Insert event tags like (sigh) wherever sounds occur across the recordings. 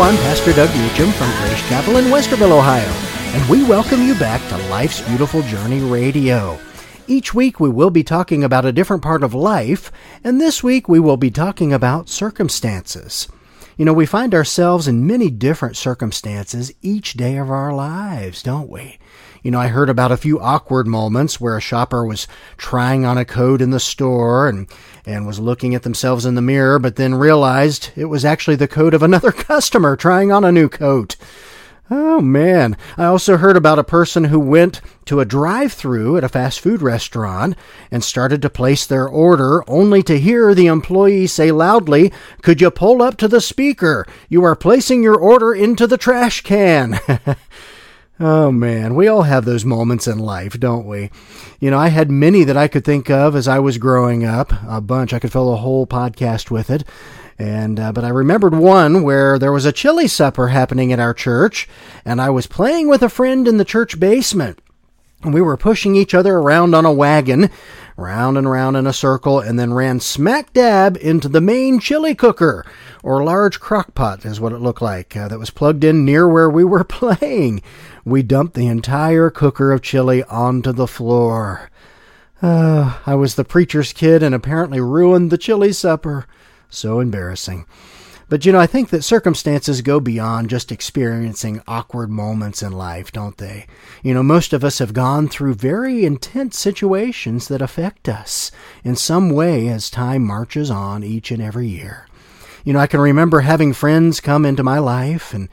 I'm Pastor Doug Meacham from Grace Chapel in Westerville, Ohio, and we welcome you back to Life's Beautiful Journey Radio. Each week we will be talking about a different part of life, and this week we will be talking about circumstances. You know, we find ourselves in many different circumstances each day of our lives, don't we? You know, I heard about a few awkward moments where a shopper was trying on a coat in the store and, and was looking at themselves in the mirror, but then realized it was actually the coat of another (laughs) customer trying on a new coat. Oh man. I also heard about a person who went to a drive through at a fast food restaurant and started to place their order only to hear the employee say loudly, Could you pull up to the speaker? You are placing your order into the trash can. (laughs) Oh man, we all have those moments in life, don't we? You know, I had many that I could think of as I was growing up, a bunch. I could fill a whole podcast with it. And uh, but I remembered one where there was a chili supper happening at our church, and I was playing with a friend in the church basement. We were pushing each other around on a wagon, round and round in a circle, and then ran smack dab into the main chili cooker, or large crock pot is what it looked like, uh, that was plugged in near where we were (laughs) playing. We dumped the entire cooker of chili onto the floor. Uh, I was the preacher's kid and apparently ruined the chili supper. So embarrassing. But you know, I think that circumstances go beyond just experiencing awkward moments in life, don't they? You know, most of us have gone through very intense situations that affect us in some way as time marches on each and every year. You know, I can remember having friends come into my life and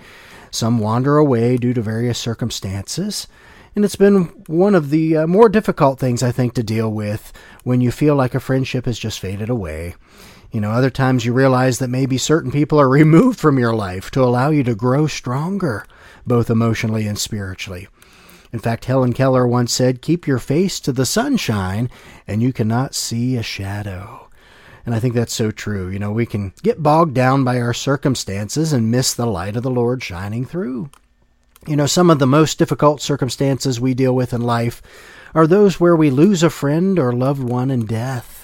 some wander away due to various circumstances. And it's been one of the uh, more difficult things, I think, to deal with when you feel like a friendship has just faded away. You know, other times you realize that maybe certain people are (laughs) removed from your life to allow you to grow stronger, both emotionally and spiritually. In fact, Helen Keller once said, Keep your face to the sunshine, and you cannot see a shadow. And I think that's so true. You know, we can get bogged down by our circumstances and miss the light of the Lord shining through. You know, some of the most difficult circumstances we deal with in life are those where we lose a friend or loved one in death.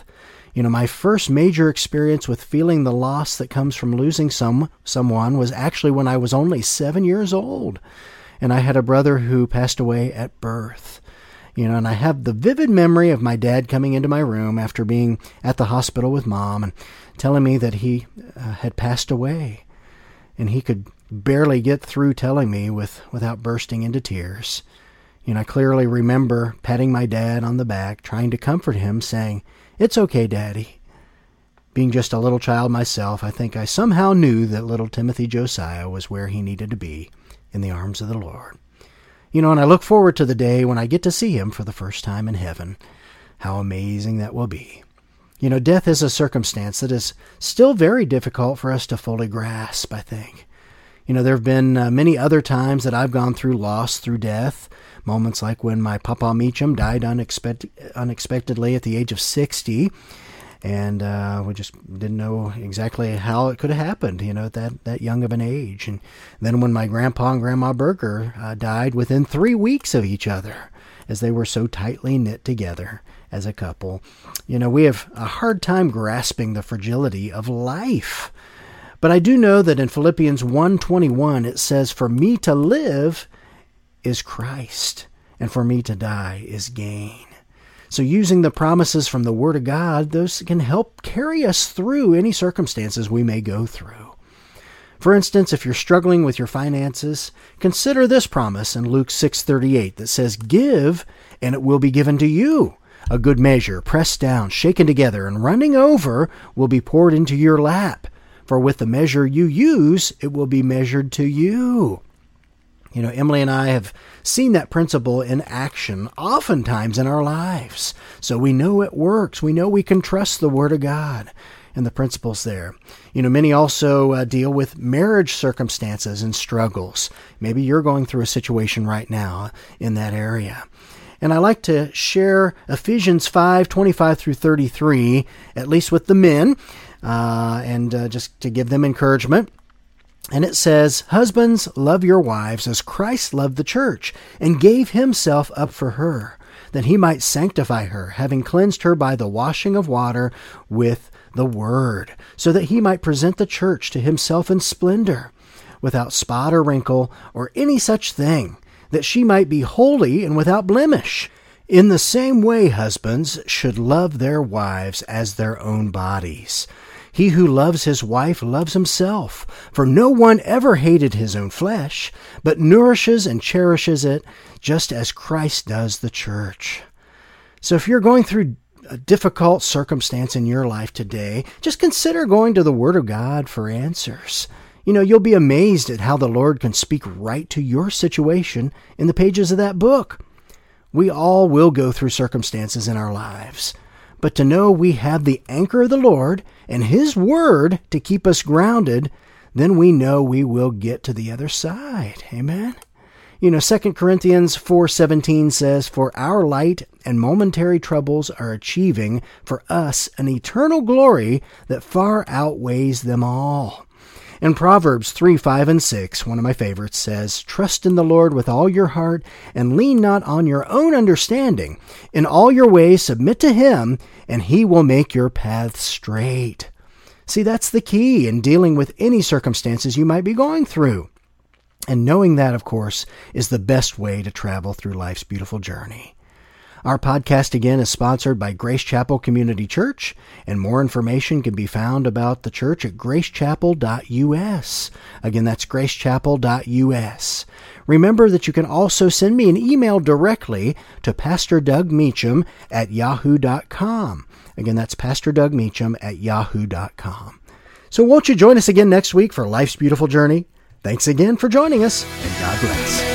You know, my first major experience with feeling the loss that comes from losing some someone was actually when I was only 7 years old. And I had a brother who passed away at birth. You know, and I have the vivid memory of my dad coming into my room after being at the hospital with mom and telling me that he uh, had passed away. And he could barely get through telling me with without bursting into tears. You know, I clearly remember patting my dad on the back, trying to comfort him, saying, it's okay, Daddy. Being just a little child myself, I think I somehow knew that little Timothy Josiah was where he needed to be, in the arms of the Lord. You know, and I look forward to the day when I get to see him for the first time in heaven. How amazing that will be. You know, death is a circumstance that is still very difficult for us to fully grasp, I think. You know, there have been uh, many other times that I've gone through loss through death, Moments like when my Papa Meacham died unexpected, unexpectedly at the age of 60. And uh, we just didn't know exactly how it could have happened, you know, at that, that young of an age. And then when my grandpa and grandma Berger uh, died within three weeks of each other, as they were so tightly knit together as a couple. You know, we have a hard time grasping the fragility of life. But I do know that in Philippians 1:21 it says for me to live is Christ, and for me to die is gain. So, using the promises from the Word of God, those can help carry us through any circumstances we may go through. For instance, if you're struggling with your finances, consider this promise in Luke 6:38 that says, "Give, and it will be given to you. A good measure, pressed down, shaken together, and running over, will be poured into your lap. For with the measure you use, it will be measured to you." You know, Emily and I have seen that principle in action oftentimes in our lives. So we know it works. We know we can trust the Word of God and the principles there. You know, many also uh, deal with marriage circumstances and struggles. Maybe you're going through a situation right now in that area. And I like to share Ephesians 5 25 through 33, at least with the men, uh, and uh, just to give them encouragement. And it says, Husbands, love your wives as Christ loved the church and gave himself up for her, that he might sanctify her, having cleansed her by the washing of water with the word, so that he might present the church to himself in splendor, without spot or wrinkle or any such thing, that she might be holy and without blemish. In the same way, husbands should love their wives as their own bodies. He who loves his wife loves himself, for no one ever hated his own flesh, but nourishes and cherishes it, just as Christ does the church. So if you're going through a difficult circumstance in your life today, just consider going to the Word of God for answers. You know, you'll be amazed at how the Lord can speak right to your situation in the pages of that book. We all will go through circumstances in our lives. But to know we have the anchor of the Lord and His Word to keep us grounded, then we know we will get to the other side. Amen. You know, 2 Corinthians 4:17 says, "For our light and momentary troubles are achieving for us an eternal glory that far outweighs them all." In Proverbs 3 5 and 6, one of my favorites says, Trust in the Lord with all your heart, and lean not on your own understanding. In all your ways submit to Him, and He will make your paths straight. See, that's the key in dealing with any circumstances you might be going through. And knowing that, of course, is the best way to travel through life's beautiful journey. Our podcast again is sponsored by Grace Chapel Community Church, and more information can be found about the church at gracechapel.us. Again, that's gracechapel.us. Remember that you can also send me an email directly to Pastor Doug Meacham at yahoo.com. Again, that's Pastor Doug Meacham at yahoo.com. So won't you join us again next week for Life's Beautiful Journey? Thanks again for joining us, and God bless.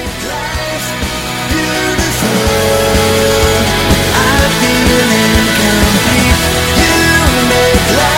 life